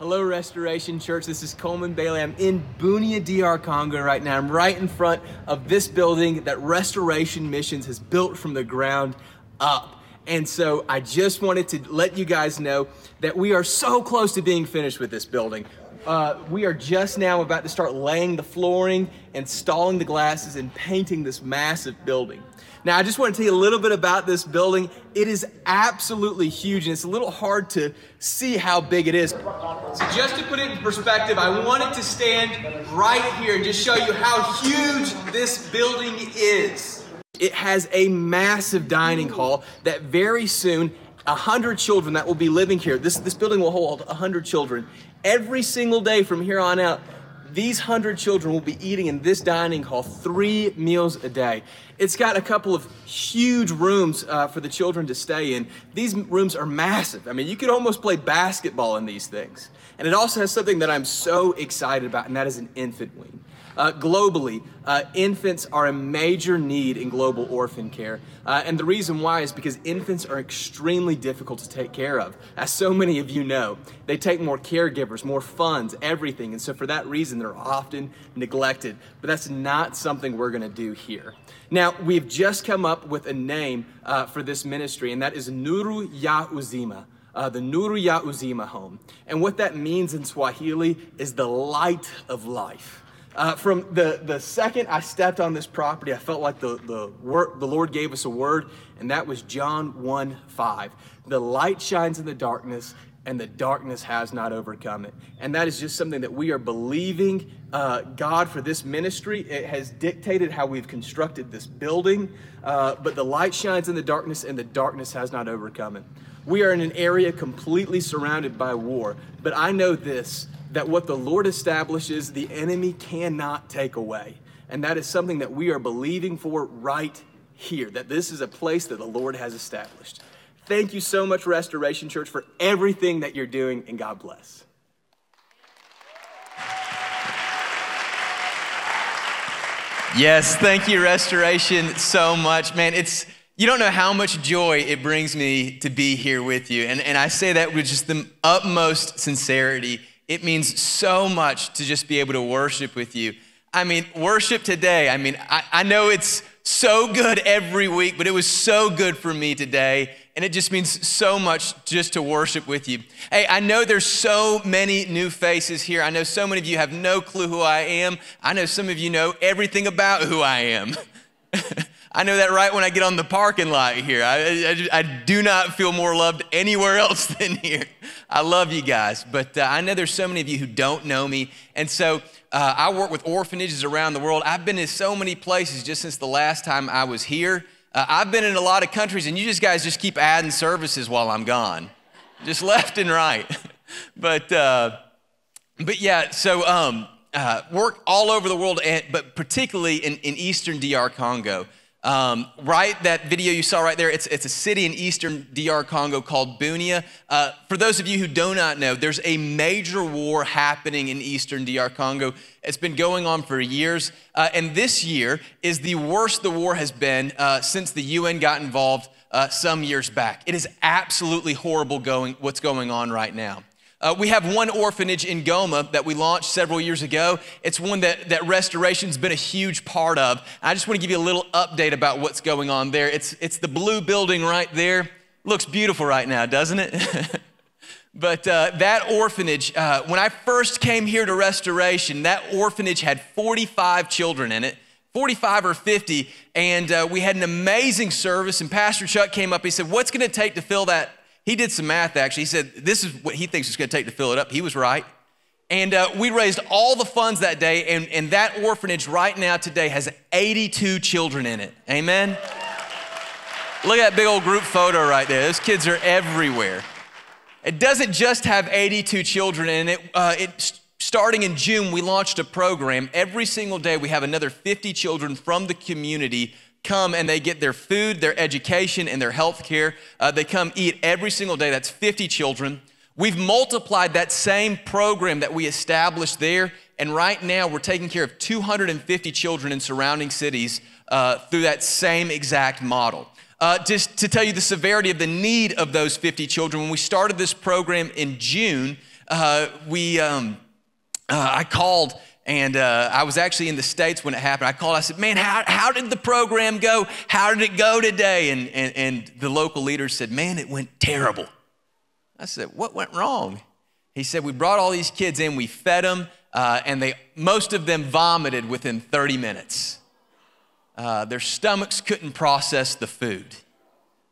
Hello, Restoration Church. This is Coleman Bailey. I'm in Bunia, DR Congo right now. I'm right in front of this building that Restoration Missions has built from the ground up. And so I just wanted to let you guys know that we are so close to being finished with this building. Uh, we are just now about to start laying the flooring, installing the glasses, and painting this massive building. Now, I just want to tell you a little bit about this building. It is absolutely huge, and it's a little hard to see how big it is. So, just to put it in perspective, I wanted to stand right here and just show you how huge this building is. It has a massive dining hall that very soon, 100 children that will be living here, this, this building will hold 100 children. Every single day from here on out, these 100 children will be eating in this dining hall three meals a day. It's got a couple of huge rooms uh, for the children to stay in. These rooms are massive. I mean, you could almost play basketball in these things. And it also has something that I'm so excited about, and that is an infant wing. Uh, globally, uh, infants are a major need in global orphan care. Uh, and the reason why is because infants are extremely difficult to take care of. As so many of you know, they take more caregivers, more funds, everything. And so for that reason, they're often neglected. But that's not something we're going to do here. Now, we've just come up with a name uh, for this ministry, and that is Nuru Ya Uzima. Uh, the Nuru Ya Uzima home. And what that means in Swahili is the light of life. Uh, from the, the second I stepped on this property, I felt like the, the, word, the Lord gave us a word, and that was John 1 5. The light shines in the darkness, and the darkness has not overcome it. And that is just something that we are believing uh, God for this ministry. It has dictated how we've constructed this building, uh, but the light shines in the darkness, and the darkness has not overcome it. We are in an area completely surrounded by war, but I know this that what the Lord establishes, the enemy cannot take away. And that is something that we are believing for right here, that this is a place that the Lord has established. Thank you so much, Restoration Church, for everything that you're doing, and God bless. Yes, thank you, Restoration, so much. Man, it's you don't know how much joy it brings me to be here with you. And, and I say that with just the utmost sincerity. It means so much to just be able to worship with you. I mean, worship today, I mean, I, I know it's so good every week, but it was so good for me today. And it just means so much just to worship with you. Hey, I know there's so many new faces here. I know so many of you have no clue who I am. I know some of you know everything about who I am. I know that right when I get on the parking lot here. I, I, I, do not feel more loved anywhere else than here. I love you guys, but uh, I know there's so many of you who don't know me. And so uh, I work with orphanages around the world. I've been in so many places just since the last time I was here. Uh, I've been in a lot of countries, and you just guys just keep adding services while I'm gone, just left and right. but, uh, but yeah, so um, uh, work all over the world, and, but particularly in, in Eastern DR Congo. Um, right, that video you saw right there, it's, it's a city in eastern DR Congo called Bunia. Uh, for those of you who do not know, there's a major war happening in eastern DR Congo. It's been going on for years. Uh, and this year is the worst the war has been uh, since the UN got involved uh, some years back. It is absolutely horrible going, what's going on right now. Uh, we have one orphanage in Goma that we launched several years ago. It's one that, that restoration's been a huge part of. I just want to give you a little update about what's going on there. It's, it's the blue building right there. Looks beautiful right now, doesn't it? but uh, that orphanage, uh, when I first came here to restoration, that orphanage had 45 children in it. 45 or 50, and uh, we had an amazing service. And Pastor Chuck came up. He said, What's going to take to fill that he did some math actually. He said, This is what he thinks it's going to take to fill it up. He was right. And uh, we raised all the funds that day, and, and that orphanage right now today has 82 children in it. Amen? Look at that big old group photo right there. Those kids are everywhere. It doesn't just have 82 children in it. Uh, it starting in June, we launched a program. Every single day, we have another 50 children from the community come and they get their food, their education, and their health care. Uh, they come eat every single day. That's 50 children. We've multiplied that same program that we established there, and right now we're taking care of 250 children in surrounding cities uh, through that same exact model. Uh, just to tell you the severity of the need of those 50 children, when we started this program in June, uh, we, um, uh, I called and uh, I was actually in the States when it happened. I called, I said, Man, how, how did the program go? How did it go today? And, and, and the local leader said, Man, it went terrible. I said, What went wrong? He said, We brought all these kids in, we fed them, uh, and they, most of them vomited within 30 minutes. Uh, their stomachs couldn't process the food.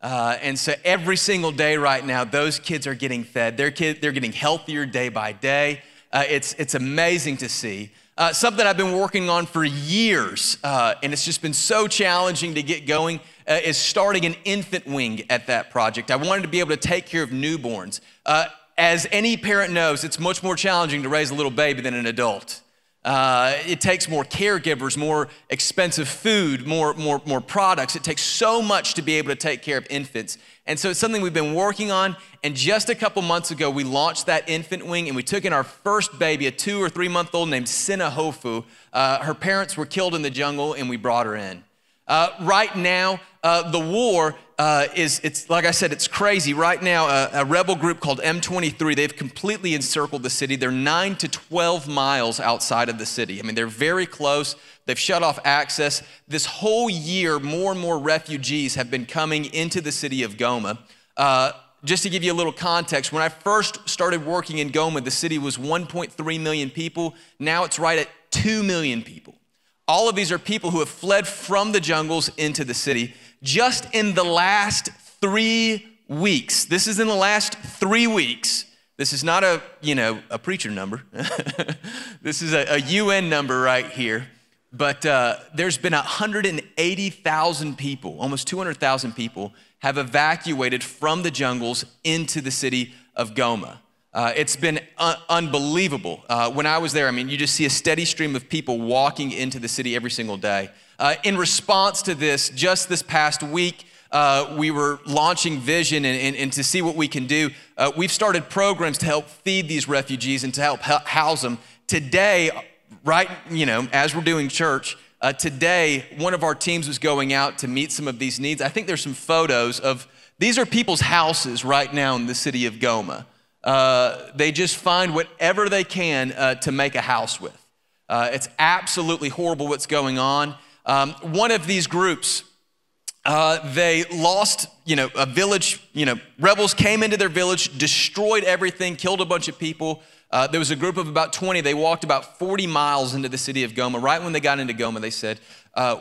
Uh, and so every single day right now, those kids are getting fed. They're, kid, they're getting healthier day by day. Uh, it's, it's amazing to see. Uh, something I've been working on for years, uh, and it's just been so challenging to get going, uh, is starting an infant wing at that project. I wanted to be able to take care of newborns. Uh, as any parent knows, it's much more challenging to raise a little baby than an adult. Uh, it takes more caregivers, more expensive food, more, more, more products. It takes so much to be able to take care of infants. And so it's something we've been working on. And just a couple months ago, we launched that infant wing and we took in our first baby, a two or three month old named Sina Hofu. Uh, her parents were killed in the jungle and we brought her in. Uh, right now, uh, the war uh, is, it's like I said, it's crazy. Right now, uh, a rebel group called M23, they've completely encircled the city. They're nine to 12 miles outside of the city. I mean, they're very close. They've shut off access. This whole year, more and more refugees have been coming into the city of Goma. Uh, just to give you a little context, when I first started working in Goma, the city was 1.3 million people. Now it's right at 2 million people. All of these are people who have fled from the jungles into the city. Just in the last three weeks, this is in the last three weeks. This is not a, you know, a preacher number. this is a, a, UN number right here. But uh, there's been 180,000 people, almost 200,000 people, have evacuated from the jungles into the city of Goma. Uh, it's been un- unbelievable. Uh, when I was there, I mean, you just see a steady stream of people walking into the city every single day. Uh, in response to this, just this past week, uh, we were launching Vision and, and, and, to see what we can do. Uh, we've started programs to help feed these refugees and to help house them. Today, right, you know, as we're doing church, uh, today, one of our teams was going out to meet some of these needs. I think there's some photos of these are people's houses right now in the city of Goma. Uh, they just find whatever they can uh, to make a house with. Uh, it's absolutely horrible what's going on. Um, one of these groups, uh, they lost, you know, a village, you know, rebels came into their village, destroyed everything, killed a bunch of people. Uh, there was a group of about 20. They walked about 40 miles into the city of Goma. Right when they got into Goma, they said,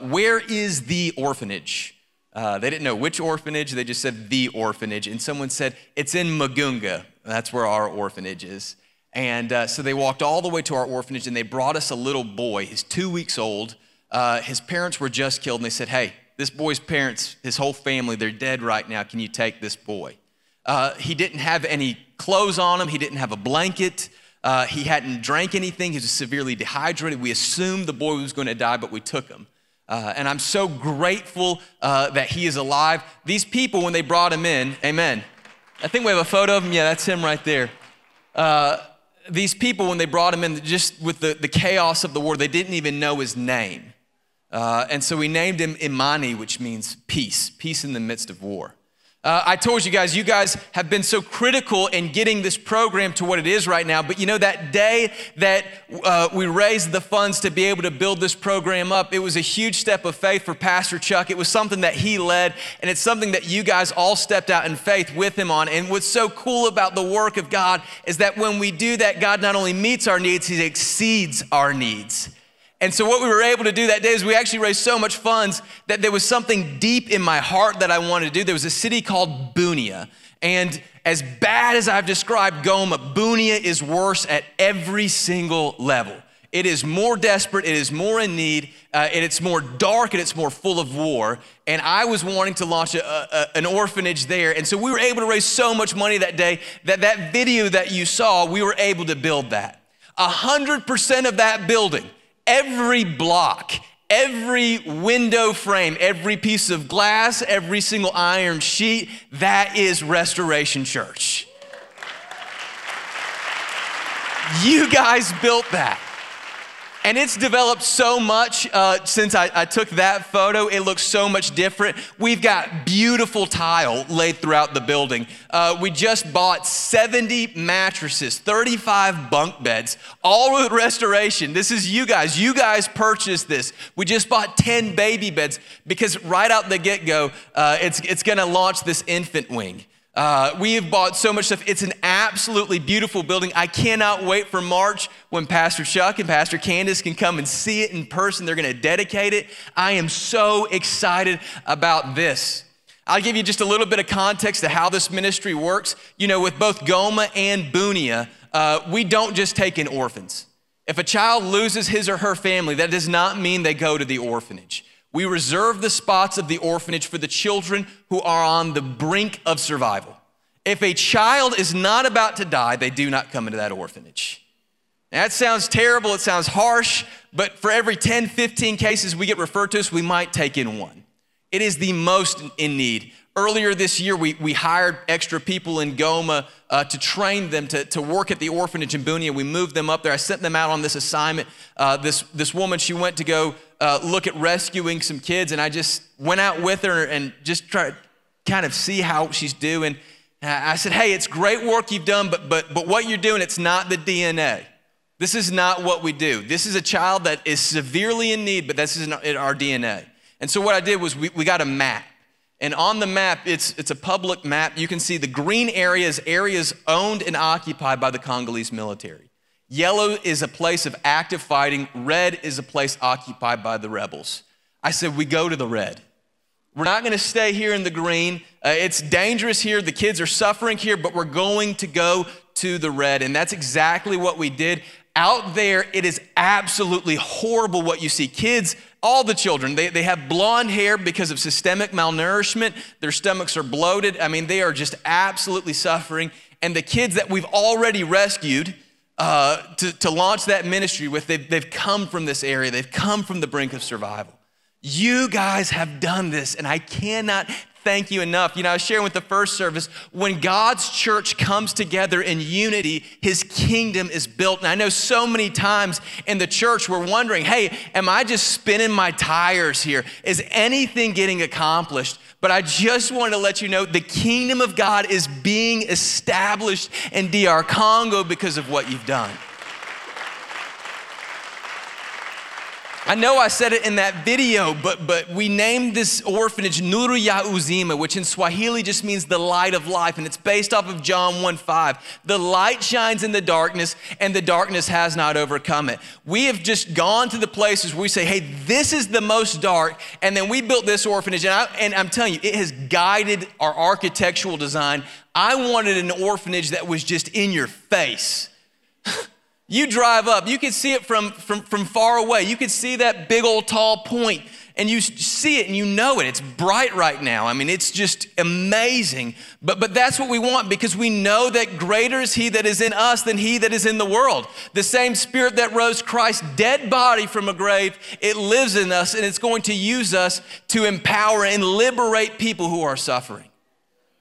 Where is the orphanage? Uh, they didn't know which orphanage, they just said the orphanage. And someone said, It's in Mugunga. That's where our orphanage is. And uh, so they walked all the way to our orphanage and they brought us a little boy. He's two weeks old. Uh, his parents were just killed and they said, Hey, this boy's parents, his whole family, they're dead right now. Can you take this boy? Uh, he didn't have any clothes on him, he didn't have a blanket. Uh, he hadn't drank anything. He was severely dehydrated. We assumed the boy was going to die, but we took him. Uh, and I'm so grateful uh, that he is alive. These people, when they brought him in, amen. I think we have a photo of him. Yeah, that's him right there. Uh, these people, when they brought him in, just with the, the chaos of the war, they didn't even know his name. Uh, and so we named him Imani, which means peace, peace in the midst of war. Uh, I told you guys, you guys have been so critical in getting this program to what it is right now. But you know, that day that uh, we raised the funds to be able to build this program up, it was a huge step of faith for Pastor Chuck. It was something that he led, and it's something that you guys all stepped out in faith with him on. And what's so cool about the work of God is that when we do that, God not only meets our needs, He exceeds our needs. And so, what we were able to do that day is we actually raised so much funds that there was something deep in my heart that I wanted to do. There was a city called Bunia. And as bad as I've described Goma, Bunia is worse at every single level. It is more desperate, it is more in need, uh, and it's more dark, and it's more full of war. And I was wanting to launch a, a, an orphanage there. And so we were able to raise so much money that day that that video that you saw, we were able to build that. 100% of that building every block, every window frame, every piece of glass, every single iron sheet, that is Restoration Church. You guys built that. And it's developed so much uh, since I, I, took that photo. It looks so much different. We've got beautiful tile laid throughout the building. Uh, we just bought 70 mattresses, 35 bunk beds, all with restoration. This is you guys. You guys purchased this. We just bought 10 baby beds because right out the get go, uh, it's, it's going to launch this infant wing. Uh, we have bought so much stuff. It's an absolutely beautiful building. I cannot wait for March when Pastor Chuck and Pastor Candace can come and see it in person. They're going to dedicate it. I am so excited about this. I'll give you just a little bit of context to how this ministry works. You know, with both Goma and Bunia, uh, we don't just take in orphans. If a child loses his or her family, that does not mean they go to the orphanage. We reserve the spots of the orphanage for the children who are on the brink of survival. If a child is not about to die, they do not come into that orphanage. That sounds terrible, it sounds harsh, but for every 10, 15 cases we get referred to us, we might take in one. It is the most in need. Earlier this year, we, we hired extra people in Goma uh, to train them to, to work at the orphanage in Bunia. We moved them up there. I sent them out on this assignment. Uh, this, this woman, she went to go uh, look at rescuing some kids, and I just went out with her and just tried kind of see how she's doing. I said, Hey, it's great work you've done, but, but, but what you're doing, it's not the DNA. This is not what we do. This is a child that is severely in need, but this is in our DNA. And so what I did was we, we got a map. And on the map, it's, it's a public map. You can see the green areas, areas owned and occupied by the Congolese military. Yellow is a place of active fighting. Red is a place occupied by the rebels. I said, we go to the red. We're not going to stay here in the green. Uh, it's dangerous here. The kids are suffering here, but we're going to go to the red. And that's exactly what we did. Out there, it is absolutely horrible what you see. Kids all the children, they, they have blonde hair because of systemic malnourishment. Their stomachs are bloated. I mean, they are just absolutely suffering. And the kids that we've already rescued uh, to, to launch that ministry with, they've, they've come from this area, they've come from the brink of survival. You guys have done this, and I cannot thank you enough. You know, I was sharing with the first service when God's church comes together in unity, his kingdom is built. And I know so many times in the church we're wondering, hey, am I just spinning my tires here? Is anything getting accomplished? But I just wanted to let you know the kingdom of God is being established in DR Congo because of what you've done. I know I said it in that video, but, but we named this orphanage Nuru ya Uzima, which in Swahili just means the light of life, and it's based off of John 1 5. The light shines in the darkness, and the darkness has not overcome it. We have just gone to the places where we say, hey, this is the most dark, and then we built this orphanage, and, I, and I'm telling you, it has guided our architectural design. I wanted an orphanage that was just in your face. You drive up, you can see it from, from, from far away. You can see that big old tall point, and you see it and you know it. It's bright right now. I mean, it's just amazing. But, but that's what we want because we know that greater is He that is in us than He that is in the world. The same Spirit that rose Christ's dead body from a grave, it lives in us and it's going to use us to empower and liberate people who are suffering.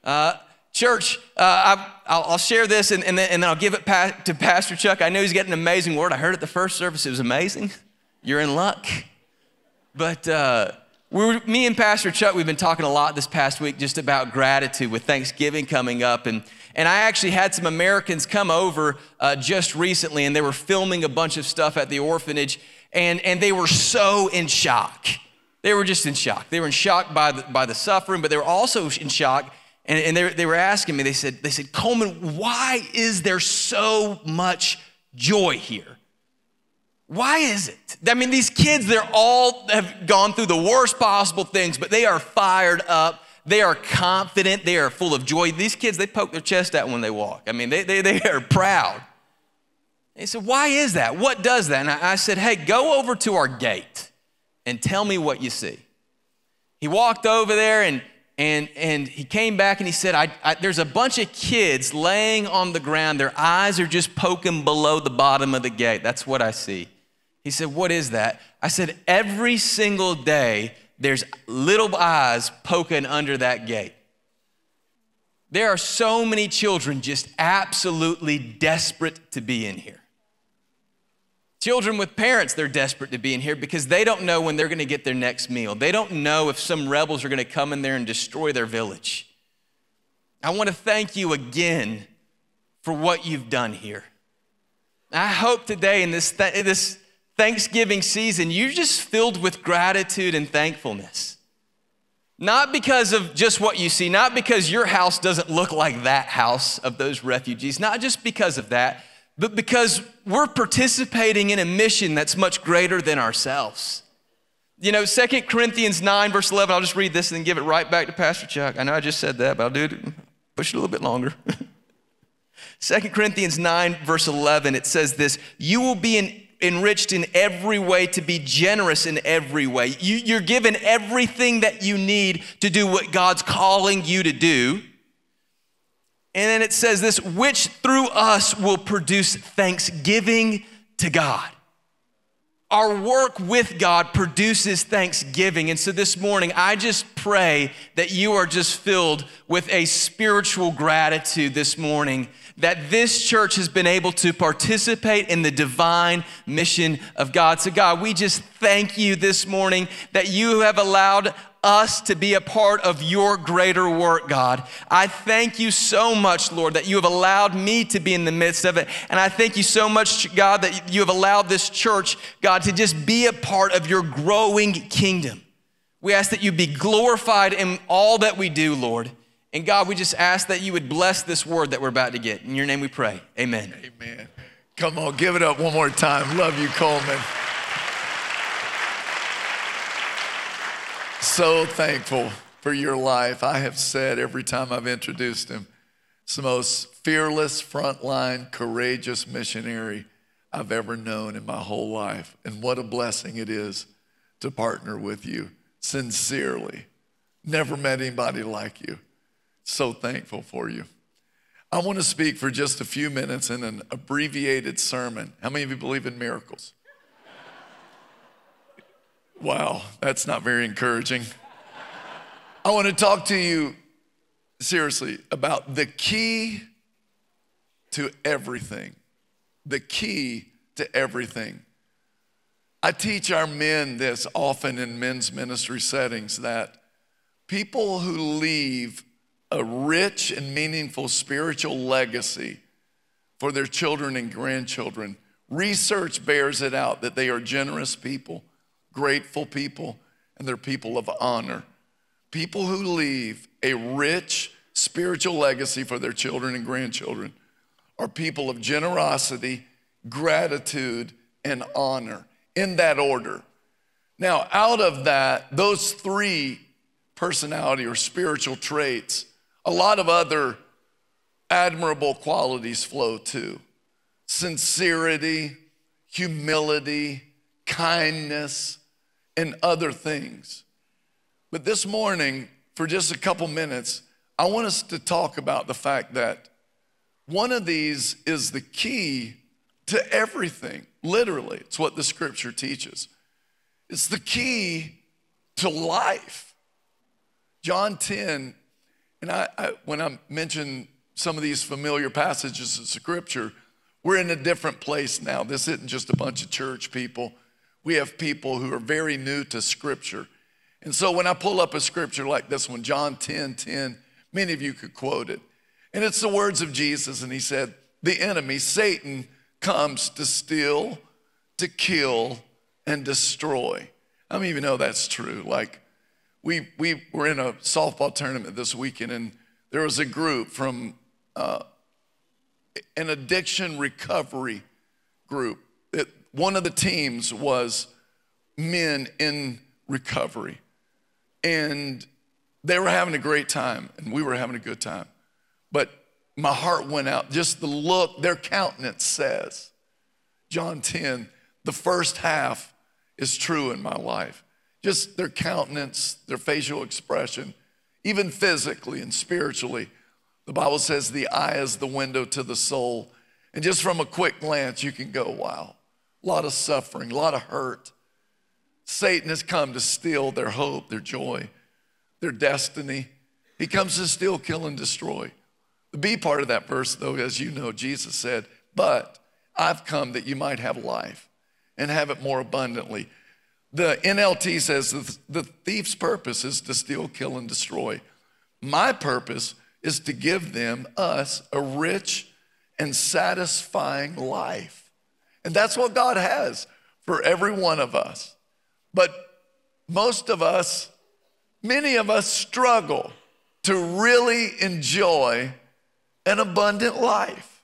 Uh, Church, uh, I, will share this and, and, then, and, then, I'll give it to Pastor Chuck. I know he's got an amazing word. I heard it the first service, it was amazing. You're in luck. But uh, we me and Pastor Chuck, we've been talking a lot this past week just about gratitude with Thanksgiving coming up. And, and I actually had some Americans come over uh, just recently and they were filming a bunch of stuff at the orphanage and, and they were so in shock. They were just in shock. They were in shock by the, by the suffering, but they were also in shock and, and they, they were asking me, they said, they said, Coleman, why is there so much joy here? Why is it? I mean, these kids, they're all have gone through the worst possible things, but they are fired up. They are confident. They are full of joy. These kids, they poke their chest out when they walk. I mean, they, they, they are proud. He said, Why is that? What does that? And I, I said, Hey, go over to our gate and tell me what you see. He walked over there and and, and he came back and he said, I, I, There's a bunch of kids laying on the ground. Their eyes are just poking below the bottom of the gate. That's what I see. He said, What is that? I said, Every single day, there's little eyes poking under that gate. There are so many children just absolutely desperate to be in here. Children with parents, they're desperate to be in here because they don't know when they're going to get their next meal. They don't know if some rebels are going to come in there and destroy their village. I want to thank you again for what you've done here. I hope today in this, th- this Thanksgiving season, you're just filled with gratitude and thankfulness. Not because of just what you see, not because your house doesn't look like that house of those refugees, not just because of that, but because we're participating in a mission that's much greater than ourselves. You know, Second Corinthians 9, verse 11, I'll just read this and then give it right back to Pastor Chuck. I know I just said that, but I'll do it, push it a little bit longer. Second Corinthians 9, verse 11, it says this You will be in enriched in every way, to be generous in every way. You, are given everything that you need to do what God's calling you to do. And then it says this, which through us will produce thanksgiving to God. Our work with God produces thanksgiving. And so this morning, I just pray that you are just filled with a spiritual gratitude this morning that this church has been able to participate in the divine mission of God. So, God, we just thank you this morning that you have allowed us to be a part of your greater work, God. I thank you so much, Lord, that you have allowed me to be in the midst of it. And I thank you so much, God, that you have allowed this church, God, to just be a part of your growing kingdom. We ask that you be glorified in all that we do, Lord. And God, we just ask that you would bless this word that we're about to get. In your name we pray. Amen. Amen. Come on, give it up one more time. Love you, Coleman. So thankful for your life. I have said every time I've introduced him, it's the most fearless, frontline, courageous missionary I've ever known in my whole life. And what a blessing it is to partner with you sincerely. Never met anybody like you. So thankful for you. I want to speak for just a few minutes in an abbreviated sermon. How many of you believe in miracles? Wow, that's not very encouraging. I want to talk to you seriously about the key to everything. The key to everything. I teach our men this often in men's ministry settings that people who leave a rich and meaningful spiritual legacy for their children and grandchildren. Research bears it out that they are generous people, grateful people, and they're people of honor. People who leave a rich spiritual legacy for their children and grandchildren are people of generosity, gratitude, and honor in that order. Now, out of that, those three personality or spiritual traits a lot of other admirable qualities flow too sincerity, humility, kindness, and other things. But this morning, for just a couple minutes, I want us to talk about the fact that one of these is the key to everything. Literally, it's what the scripture teaches. It's the key to life. John 10 and I, I, when I mention some of these familiar passages of scripture, we're in a different place now. This isn't just a bunch of church people. We have people who are very new to scripture. And so when I pull up a scripture like this one, John 10 10, many of you could quote it. And it's the words of Jesus, and he said, The enemy, Satan, comes to steal, to kill, and destroy. I of you know that's true? Like, we, we were in a softball tournament this weekend, and there was a group from uh, an addiction recovery group. It, one of the teams was men in recovery. And they were having a great time, and we were having a good time. But my heart went out. Just the look, their countenance says, John 10, the first half is true in my life just their countenance, their facial expression, even physically and spiritually. The Bible says the eye is the window to the soul. And just from a quick glance, you can go, wow, a lot of suffering, a lot of hurt. Satan has come to steal their hope, their joy, their destiny. He comes to steal, kill, and destroy. The B part of that verse, though, as you know, Jesus said, But I've come that you might have life and have it more abundantly. The NLT says the, the thief's purpose is to steal, kill, and destroy. My purpose is to give them, us, a rich and satisfying life. And that's what God has for every one of us. But most of us, many of us struggle to really enjoy an abundant life.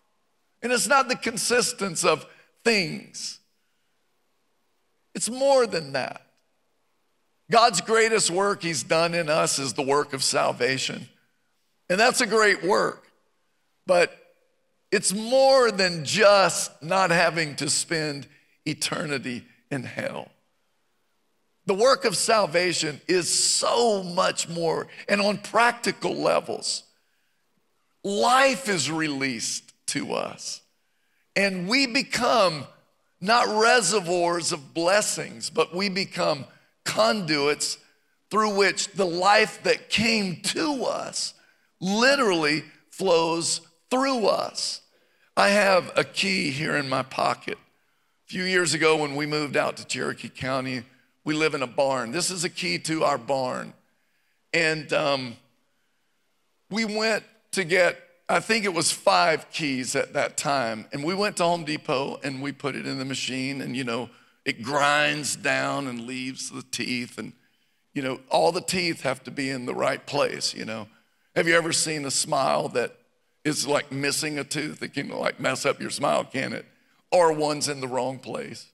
And it's not the consistence of things, it's more than that. God's greatest work He's done in us is the work of salvation. And that's a great work. But it's more than just not having to spend eternity in hell. The work of salvation is so much more, and on practical levels, life is released to us, and we become not reservoirs of blessings, but we become conduits through which the life that came to us literally flows through us. I have a key here in my pocket. A few years ago, when we moved out to Cherokee County, we live in a barn. This is a key to our barn. And um, we went to get, I think it was five keys at that time. And we went to Home Depot and we put it in the machine, and you know, it grinds down and leaves the teeth. And, you know, all the teeth have to be in the right place, you know. Have you ever seen a smile that is like missing a tooth? It can like mess up your smile, can it? Or one's in the wrong place.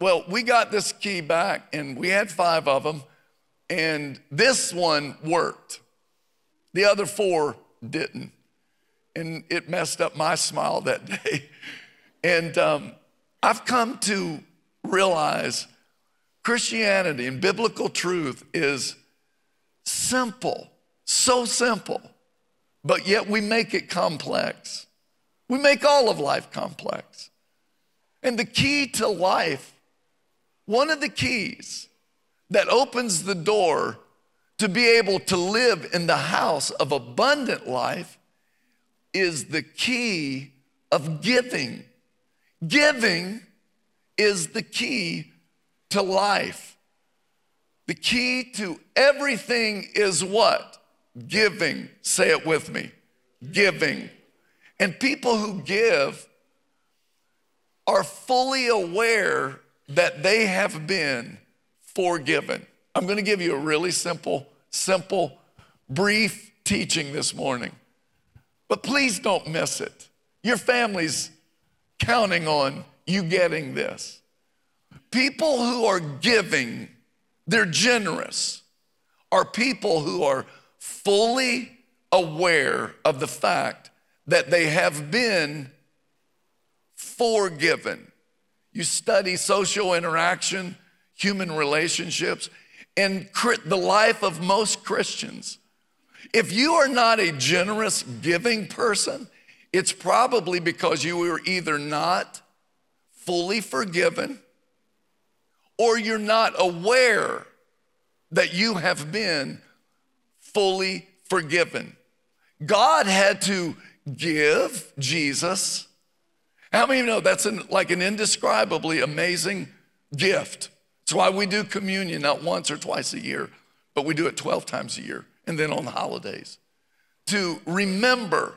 Well, we got this key back and we had five of them, and this one worked. The other four didn't. And it messed up my smile that day. And um, I've come to realize Christianity and biblical truth is simple, so simple, but yet we make it complex. We make all of life complex. And the key to life one of the keys that opens the door to be able to live in the house of abundant life is the key of giving. Giving is the key to life. The key to everything is what? Giving. Say it with me giving. And people who give are fully aware that they have been forgiven. I'm going to give you a really simple, simple, brief teaching this morning. But please don't miss it. Your family's counting on you getting this. People who are giving, they're generous, are people who are fully aware of the fact that they have been forgiven. You study social interaction, human relationships, and the life of most Christians. If you are not a generous, giving person, it's probably because you were either not fully forgiven or you're not aware that you have been fully forgiven. God had to give Jesus how many of you know that's an, like an indescribably amazing gift? That's why we do communion not once or twice a year, but we do it 12 times a year and then on the holidays to remember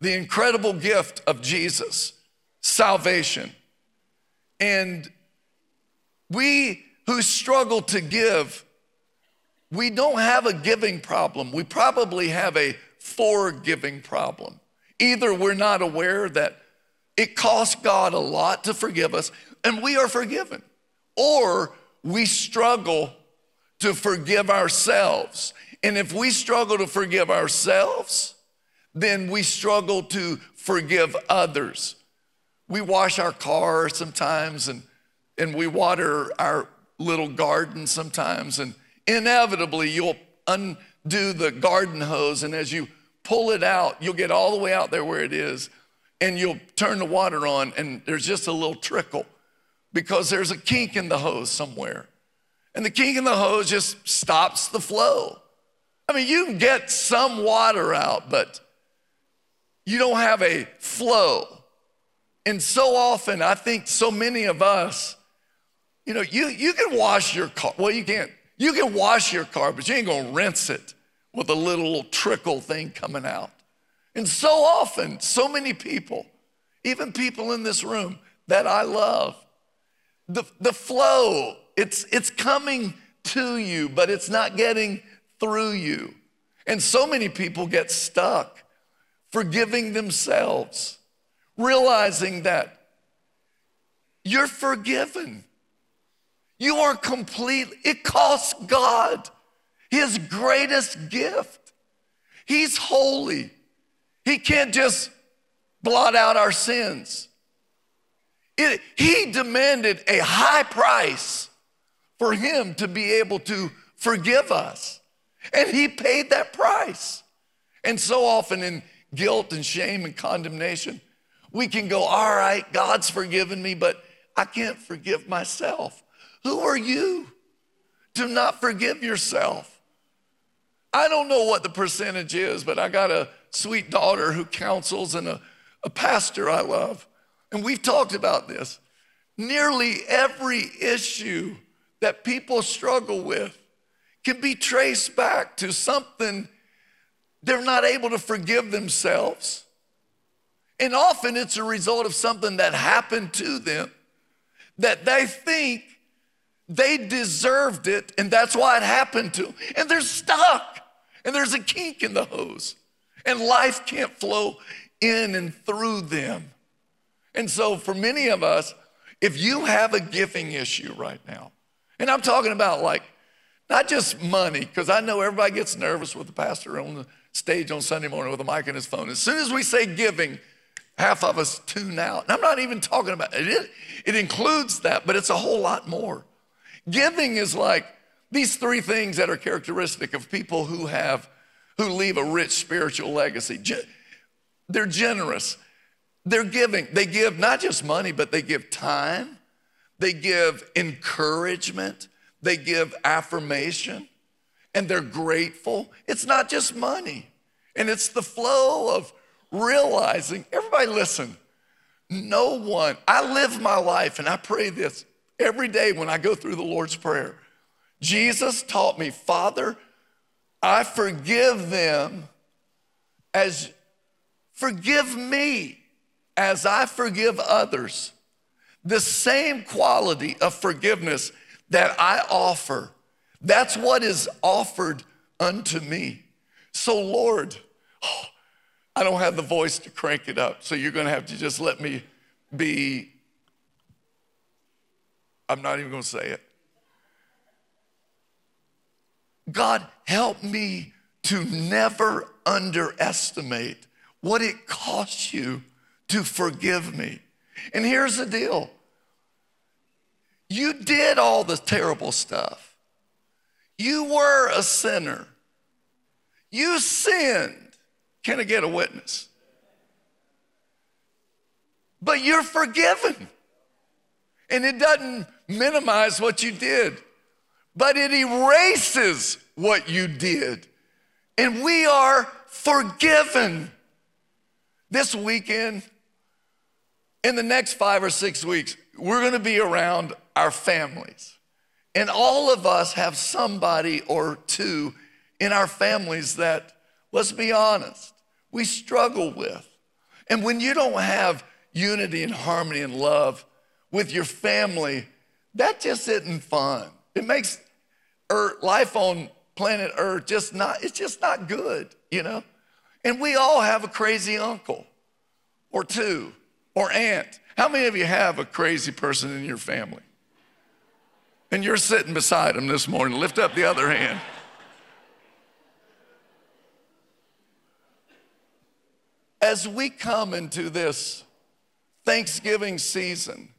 the incredible gift of Jesus, salvation. And we who struggle to give, we don't have a giving problem. We probably have a forgiving problem. Either we're not aware that it costs God a lot to forgive us, and we are forgiven. Or we struggle to forgive ourselves. And if we struggle to forgive ourselves, then we struggle to forgive others. We wash our car sometimes and, and we water our little garden sometimes, and inevitably you'll undo the garden hose, and as you pull it out, you'll get all the way out there where it is and you'll turn the water on and there's just a little trickle because there's a kink in the hose somewhere. And the kink in the hose just stops the flow. I mean, you can get some water out, but you don't have a flow. And so often, I think so many of us You know, you, you can wash your car. Well, you can't. You can wash your car, but you ain't gonna rinse it with a little trickle thing coming out. And so often, so many people, even people in this room that I love, the, the flow, it's, it's coming to you, but it's not getting through you. And so many people get stuck forgiving themselves, realizing that you're forgiven. You are complete. It costs God his greatest gift. He's holy. He can't just blot out our sins. It, he demanded a high price for him to be able to forgive us. And he paid that price. And so often in guilt and shame and condemnation, we can go, All right, God's forgiven me, but I can't forgive myself. Who are you to not forgive yourself? I don't know what the percentage is, but I got a sweet daughter who counsels and a, a pastor I love. And we've talked about this. Nearly every issue that people struggle with can be traced back to something they're not able to forgive themselves. And often it's a result of something that happened to them that they think they deserved it and that's why it happened to them. And they're stuck and there's a kink in the hose and life can't flow in and through them. And so, for many of us, if you have a giving issue right now, and I'm talking about like not just money, because I know everybody gets nervous with the pastor on the stage on Sunday morning with a mic in his phone. As soon as we say giving, half of us tune out. And I'm not even talking about it. it. It includes that, but it's a whole lot more. Giving is like these three things that are characteristic of people who have who leave a rich spiritual legacy. They're generous. They're giving. They give not just money, but they give time. They give encouragement. They give affirmation. And they're grateful. It's not just money. And it's the flow of realizing, everybody listen, no one, I live my life and I pray this every day when I go through the Lord's Prayer. Jesus taught me, Father, I forgive them as forgive me as I forgive others. The same quality of forgiveness that I offer, that's what is offered unto me. So, Lord, oh, I don't have the voice to crank it up, so you're gonna have to just let me be. I'm not even gonna say it. God, help me to never underestimate what it costs you to forgive me. And here's the deal you did all the terrible stuff, you were a sinner, you sinned. Can I get a witness? But you're forgiven. And it doesn't minimize what you did but it erases what you did. And we are forgiven. This weekend, in the next five or six weeks, we're gonna be around our families. And all of us have somebody or two in our families that, let's be honest, we struggle with. And when you don't have unity and harmony and love with your family, that just isn't fun. It makes Earth, life on planet Earth just not, it's just not good, you know? And we all have a crazy uncle or two or aunt. How many of you have a crazy person in your family? And you're sitting beside them this morning. Lift up the other hand. As we come into this Thanksgiving season,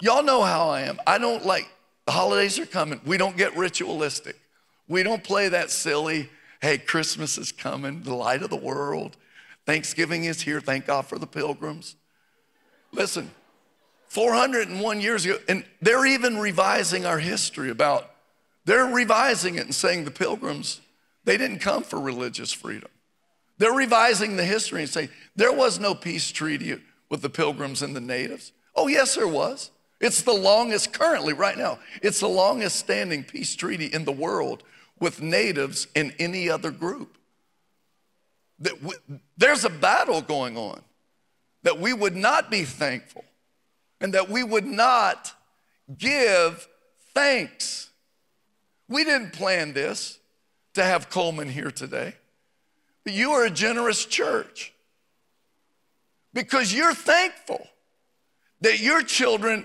y'all know how I am. I don't like the holidays are coming. We don't get ritualistic. We don't play that silly, hey, Christmas is coming, the light of the world. Thanksgiving is here. Thank God for the pilgrims. Listen, 401 years ago, and they're even revising our history about, they're revising it and saying the pilgrims, they didn't come for religious freedom. They're revising the history and saying there was no peace treaty with the pilgrims and the natives. Oh, yes, there was. It's the longest, currently, right now, it's the longest standing peace treaty in the world with natives and any other group. That there's a battle going on that we would not be thankful and that we would not give thanks. We didn't plan this to have Coleman here today, but you are a generous church because you're thankful that your children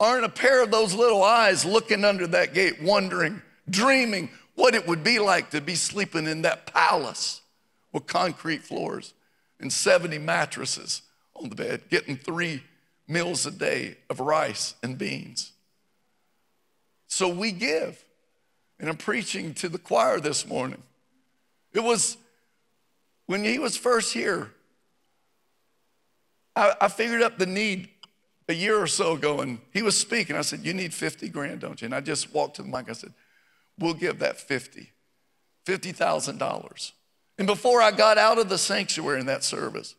aren't a pair of those little eyes looking under that gate, wondering, dreaming what it would be like to be sleeping in that palace with concrete floors and 70 mattresses on the bed, getting three meals a day of rice and beans. So we give. And I'm preaching to the choir this morning. It was when he was first here, I, I figured up the need a year or so ago, and he was speaking. I said, You need 50 grand, don't you? And I just walked to the mic. I said, We'll give that 50, $50,000. And before I got out of the sanctuary in that service,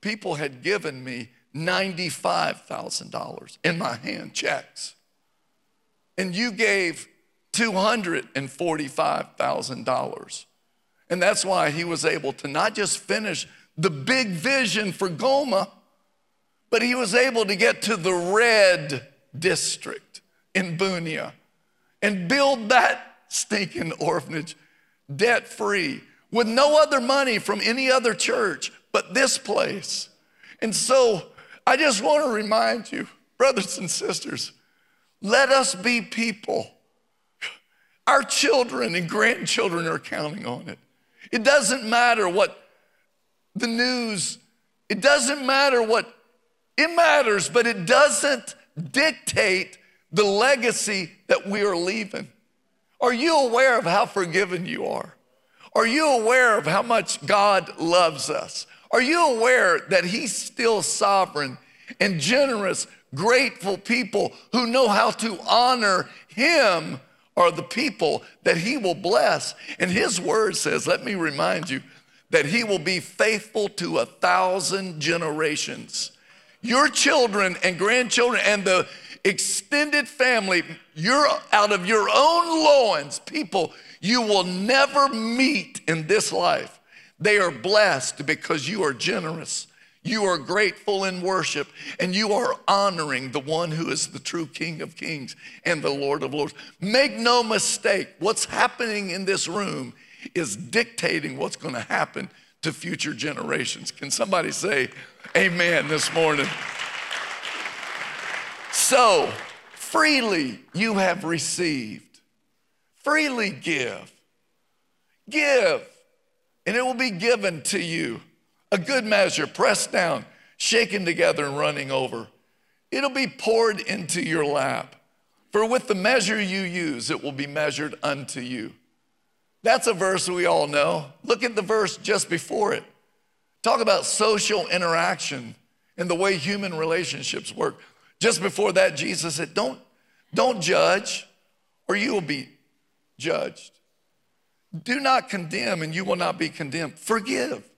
people had given me $95,000 in my hand, checks. And you gave $245,000. And that's why he was able to not just finish the big vision for Goma, but he was able to get to the red district in Bunia and build that stinking orphanage debt free with no other money from any other church but this place. And so I just want to remind you, brothers and sisters, let us be people. Our children and grandchildren are counting on it. It doesn't matter what the news, it doesn't matter what, it matters, but it doesn't dictate the legacy that we are leaving. Are you aware of how forgiven you are? Are you aware of how much God loves us? Are you aware that He's still sovereign and generous, grateful people who know how to honor Him are the people that He will bless? And His word says, let me remind you, that He will be faithful to a thousand generations. Your children and grandchildren and the extended family, you're out of your own loins, people you will never meet in this life. They are blessed because you are generous. You are grateful in worship and you are honoring the one who is the true King of Kings and the Lord of Lords. Make no mistake, what's happening in this room is dictating what's going to happen to future generations. Can somebody say amen this morning? So, freely you have received Freely give. Give, and it will be given to you. A good measure, pressed down, shaken together, and running over. It'll be poured into your lap. For with the measure you use, it will be measured unto you. That's a verse we all know. Look at the verse just before it. Talk about social interaction and the way human relationships work. Just before that, Jesus said, Don't, don't judge, or you will be judged. Do not condemn, and you will not be condemned. Forgive,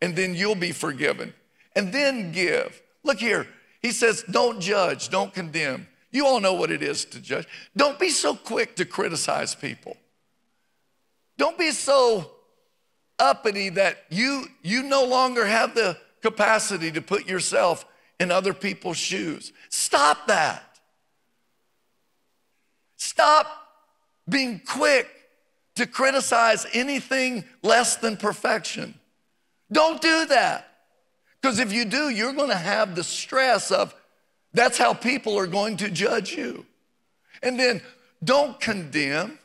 and then you'll be forgiven. And then give. Look here, he says, don't judge, don't condemn. You all know what it is to judge. Don't be so quick to criticize people. Don't be so uppity that you, you no longer have the capacity to put yourself in other people's shoes. Stop that. Stop being quick to criticize anything less than perfection. Don't do that. Because if you do, you're going to have the stress of that's how people are going to judge you. And then don't condemn.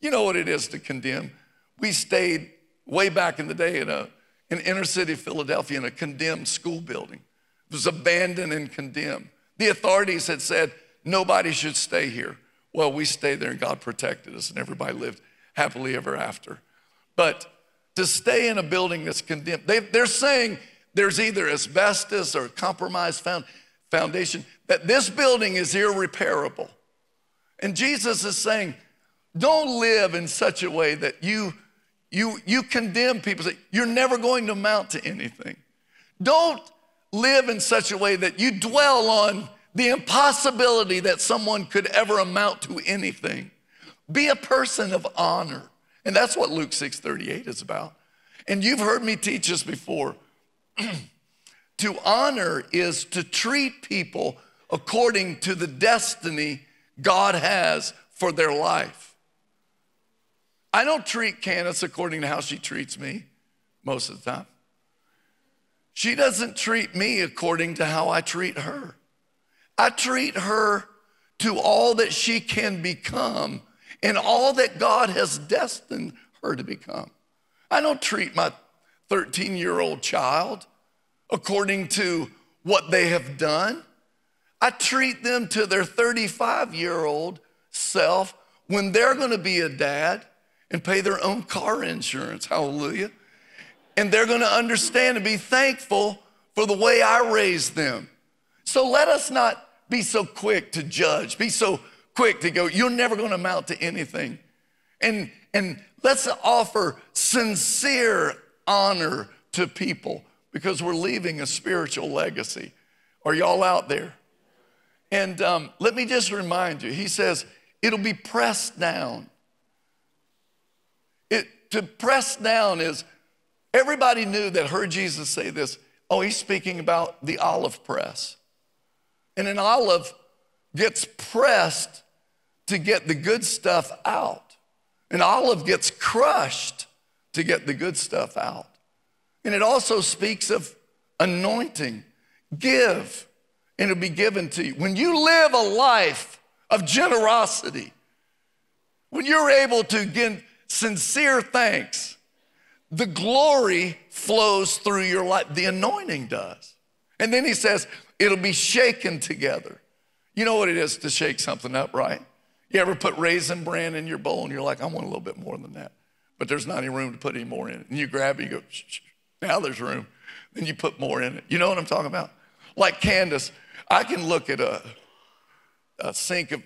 You know what it is to condemn. We stayed way back in the day in, a, in inner city Philadelphia in a condemned school building. It was abandoned and condemned. The authorities had said nobody should stay here. Well, we stayed there and God protected us and everybody lived happily ever after. But to stay in a building that's condemned, they, they're saying there's either asbestos or compromised found, foundation, that this building is irreparable. And Jesus is saying, don't live in such a way that you, you, you condemn people, say, you're never going to amount to anything. Don't live in such a way that you dwell on the impossibility that someone could ever amount to anything. Be a person of honor. And that's what Luke 6:38 is about. And you've heard me teach this before. to honor is to treat people according to the destiny God has for their life. I don't treat Candace according to how she treats me most of the time. She doesn't treat me according to how I treat her. I treat her to all that she can become and all that God has destined her to become. I don't treat my 13 year old child according to what they have done. I treat them to their 35 year old self when they're gonna be a dad and pay their own car insurance. Hallelujah and they're going to understand and be thankful for the way I raised them. So let us not be so quick to judge, be so quick to go, you're never going to amount to anything. And, and let's offer sincere honor to people because we're leaving a spiritual legacy. Are y'all out there? And um, let me just remind you, he says, it'll be pressed down. To press down is Everybody knew that heard Jesus say this. Oh, he's speaking about the olive press. And an olive gets pressed to get the good stuff out. An olive gets crushed to get the good stuff out. And it also speaks of anointing. Give, and it'll be given to you. When you live a life of generosity, when you're able to give sincere thanks, the glory flows through your life. The anointing does. And then he says, it'll be shaken together. You know what it is to shake something up, right? You ever put raisin bran in your bowl and you're like, I want a little bit more than that. But there's not any room to put any more in it. And you grab it, you go, shh, shh. now there's room. Then you put more in it. You know what I'm talking about? Like Candace, I can look at a, a sink of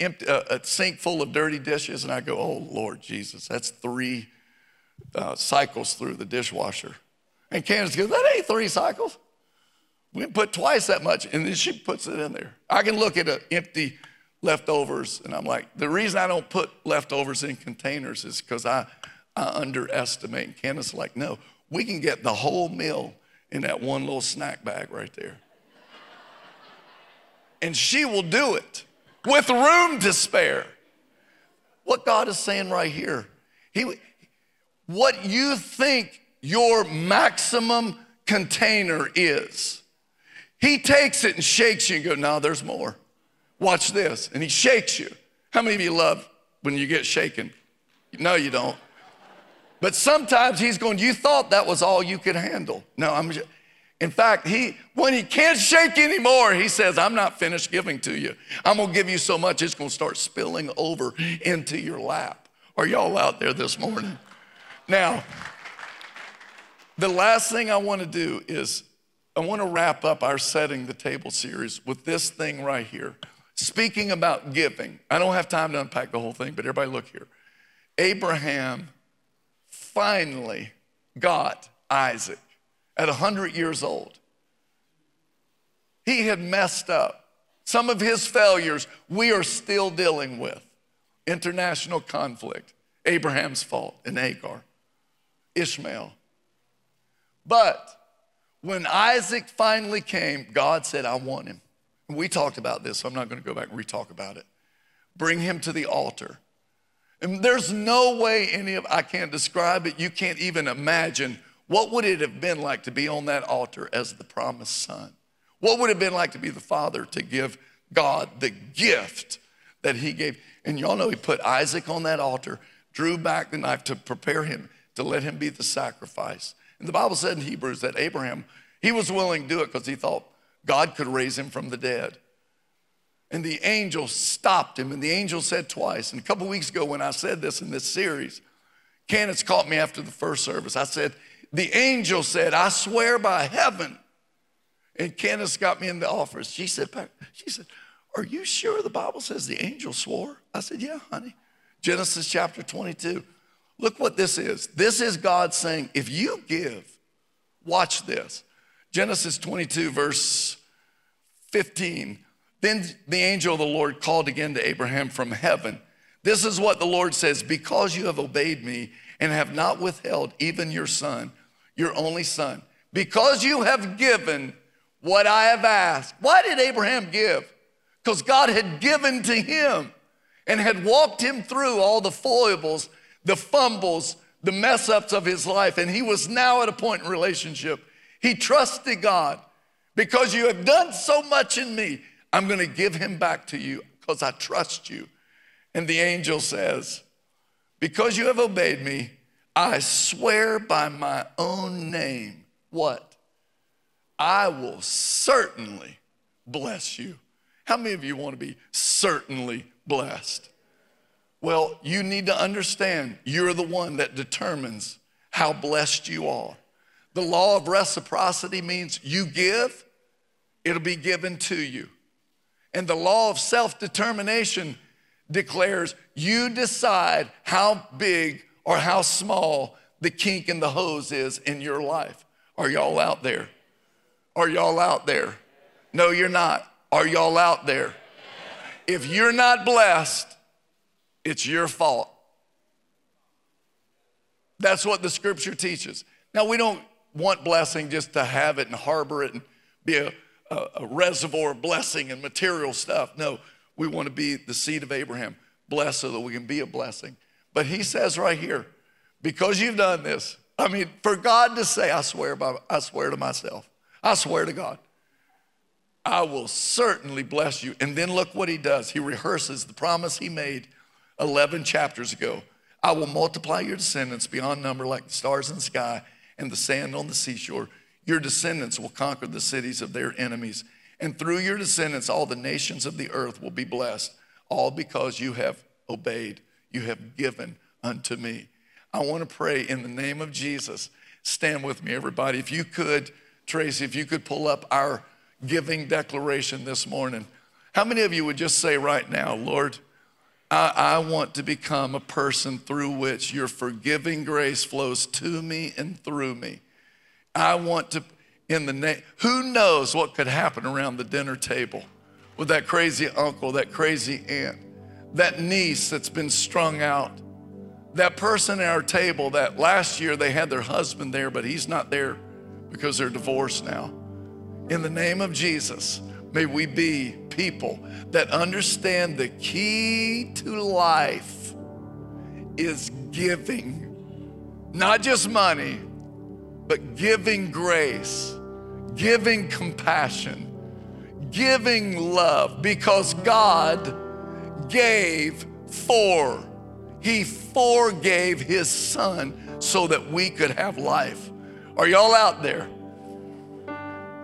empty, a, a sink full of dirty dishes and I go, oh Lord Jesus, that's three uh, cycles through the dishwasher. And Candace goes, That ain't three cycles. We put twice that much. And then she puts it in there. I can look at an empty leftovers and I'm like, The reason I don't put leftovers in containers is because I, I underestimate. And Candace is like, No, we can get the whole meal in that one little snack bag right there. and she will do it with room to spare. What God is saying right here, he, what you think your maximum container is. He takes it and shakes you and go, no, there's more. Watch this. And he shakes you. How many of you love when you get shaken? No, you don't. But sometimes he's going, you thought that was all you could handle. No, I'm just, in fact, he when he can't shake anymore, he says, I'm not finished giving to you. I'm gonna give you so much it's gonna start spilling over into your lap. Are y'all out there this morning? Now, the last thing I want to do is I want to wrap up our Setting the Table series with this thing right here. Speaking about giving, I don't have time to unpack the whole thing, but everybody look here. Abraham finally got Isaac at 100 years old. He had messed up. Some of his failures we are still dealing with. International conflict, Abraham's fault, and Hagar, Ishmael. But when Isaac finally came, God said, I want him. We talked about this, so I'm not going to go back and re talk about it. Bring him to the altar. And there's no way any of I can't describe it. You can't even imagine what would it have been like to be on that altar as the promised son? What would it have been like to be the father to give God the gift that he gave? And y'all know he put Isaac on that altar, drew back the knife to prepare him to let him be the sacrifice. And the Bible said in Hebrews that Abraham, he was willing to do it because he thought God could raise him from the dead. And the angel stopped him, and the angel said twice. And a couple weeks ago, when I said this in this series, Candace caught me after the first service. I said, The angel said, I swear by heaven. And Candace got me in the office. She said, she said, Are you sure the Bible says the angel swore? I said, Yeah, honey. Genesis chapter 22. Look what this is. This is God saying, if you give, watch this. Genesis 22, verse 15. Then the angel of the Lord called again to Abraham from heaven. This is what the Lord says Because you have obeyed me and have not withheld even your son, your only son, because you have given what I have asked. Why did Abraham give? Because God had given to him and had walked him through all the foibles, the fumbles, the mess ups of his life. And he was now at a point in relationship. He trusted God because you have done so much in me. I'm going to give him back to you because I trust you. And the angel says, Because you have obeyed me, I swear by my own name, what? I will certainly bless you. How many of you want to be certainly blessed? Well, you need to understand you're the one that determines how blessed you are. The law of reciprocity means you give, it'll be given to you. And the law of self determination declares you decide how big or how small the kink in the hose is in your life. Are y'all out there? Are y'all out there? No, you're not. Are y'all out there? If you're not blessed, it's your fault. That's what the scripture teaches. Now, we don't want blessing just to have it and harbor it and be a, a, a reservoir of blessing and material stuff. No, we want to be the seed of Abraham, blessed so that we can be a blessing. But he says right here, because you've done this, I mean, for God to say, I swear by, I swear to myself, I swear to God, I will certainly bless you. And then look what he does. He rehearses the promise he made 11 chapters ago. I will multiply your descendants beyond number like the stars in the sky and the sand on the seashore. Your descendants will conquer the cities of their enemies. And through your descendants, all the nations of the earth will be blessed, all because you have obeyed, you have given unto me. I want to pray in the name of Jesus. Stand with me, everybody. If you could, Tracy, if you could pull up our giving declaration this morning. How many of you would just say right now, Lord, I, I, want to become a person through which your forgiving grace flows to me and through me. I want to, in the name, who knows what could happen around the dinner table with that crazy uncle, that crazy aunt, that niece that's been strung out, that person at our table that last year they had their husband there, but he's not there because they're divorced now. In the name of Jesus, may we be people that understand the key to life is giving, not just money, but giving grace, giving compassion, giving love, because God gave for. He forgave His Son so that we could have life. Are y'all out there?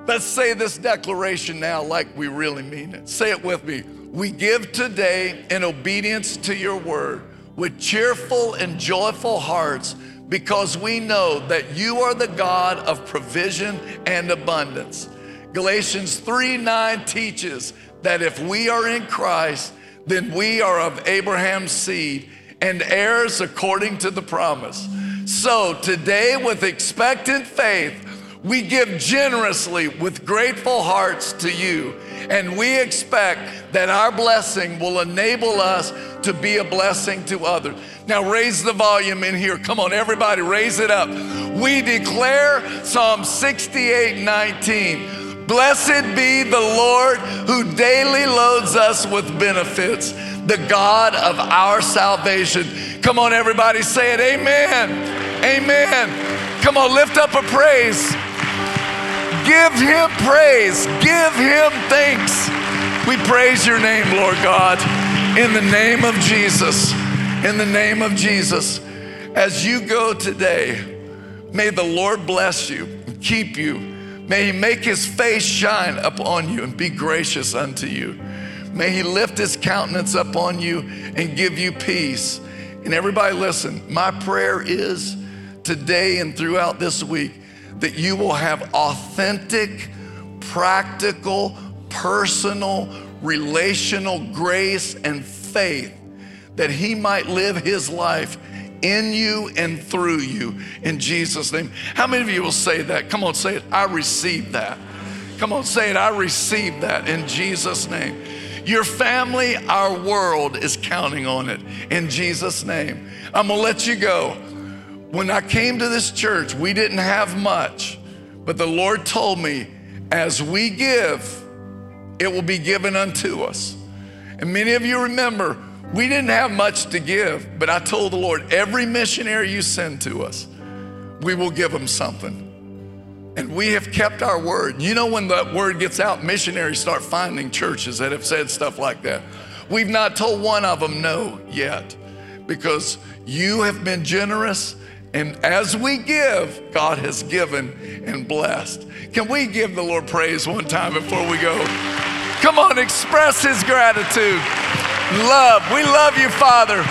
Let's say this declaration now like we really mean it. Say it with me. We give today in obedience to your word with cheerful and joyful hearts because we know that you are the God of provision and abundance. Galatians 3 9 teaches that if we are in Christ, then we are of Abraham's seed and heirs according to the promise. So today, with expectant faith, we give generously with grateful hearts to you, and we expect that our blessing will enable us to be a blessing to others. Now, raise the volume in here. Come on, everybody, raise it up. We declare Psalm 68 19. Blessed be the Lord who daily loads us with benefits, the God of our salvation. Come on, everybody, say it. Amen. Amen. Come on, lift up a praise. Give him praise. Give him thanks. We praise your name, Lord God, in the name of Jesus. In the name of Jesus. As you go today, may the Lord bless you keep you. May he make his face shine upon you and be gracious unto you. May he lift his countenance upon you and give you peace. And everybody, listen, my prayer is today and throughout this week that you will have authentic, practical, personal, relational grace and faith that He might live His life in you and through you in Jesus' name. How many of you will say that? Come on, say it. I receive that. Come on, say it. I receive that in Jesus' name. Your family, our world is counting on it in Jesus' name. I'm gonna let you go. When I came to this church, we didn't have much, but the Lord told me, as we give, it will be given unto us. And many of you remember, we didn't have much to give, but I told the Lord, every missionary you send to us, we will give them something. And we have kept our word. You know, when that word gets out, missionaries start finding churches that have said stuff like that. We've not told one of them no yet because you have been generous. And as we give, God has given and blessed. Can we give the Lord praise one time before we go? Come on, express His gratitude. Love. We love you, Father.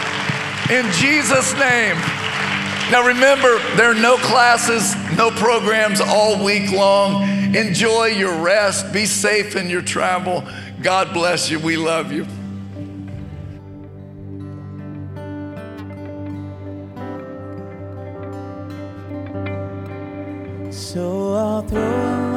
In Jesus' name. Now remember, there are no classes, no programs all week long. Enjoy your rest. Be safe in your travel. God bless you. We love you. So I'll throw